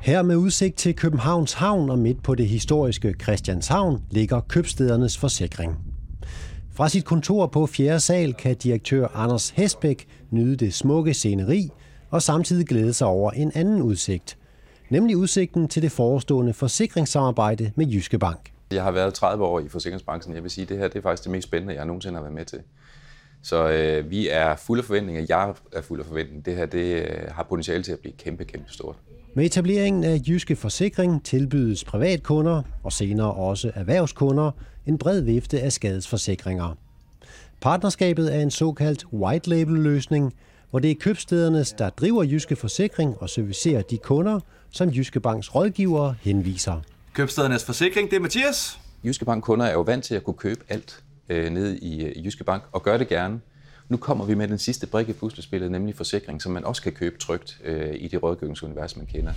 Her med udsigt til Københavns Havn og midt på det historiske Christianshavn ligger købstedernes forsikring. Fra sit kontor på 4. sal kan direktør Anders Hesbæk nyde det smukke sceneri og samtidig glæde sig over en anden udsigt, nemlig udsigten til det forestående forsikringssamarbejde med Jyske Bank. Jeg har været 30 år i forsikringsbranchen. Jeg vil sige, at det her det er faktisk det mest spændende, jeg nogensinde har været med til. Så øh, vi er fulde af forventninger. Jeg er fuld af forventninger. Det her det, øh, har potentiale til at blive kæmpe, kæmpe stort. Med etableringen af Jyske Forsikring tilbydes privatkunder og senere også erhvervskunder en bred vifte af skadesforsikringer. Partnerskabet er en såkaldt white label løsning, hvor det er købstederne, der driver Jyske Forsikring og servicerer de kunder, som Jyske Banks rådgivere henviser. Købstedernes forsikring, det er Mathias. Jyske Bank kunder er jo vant til at kunne købe alt øh, i, øh, i Jyske Bank, og gør det gerne. Nu kommer vi med den sidste brik i puslespillet, nemlig forsikring, som man også kan købe trygt øh, i det rådgivningsunivers, man kender.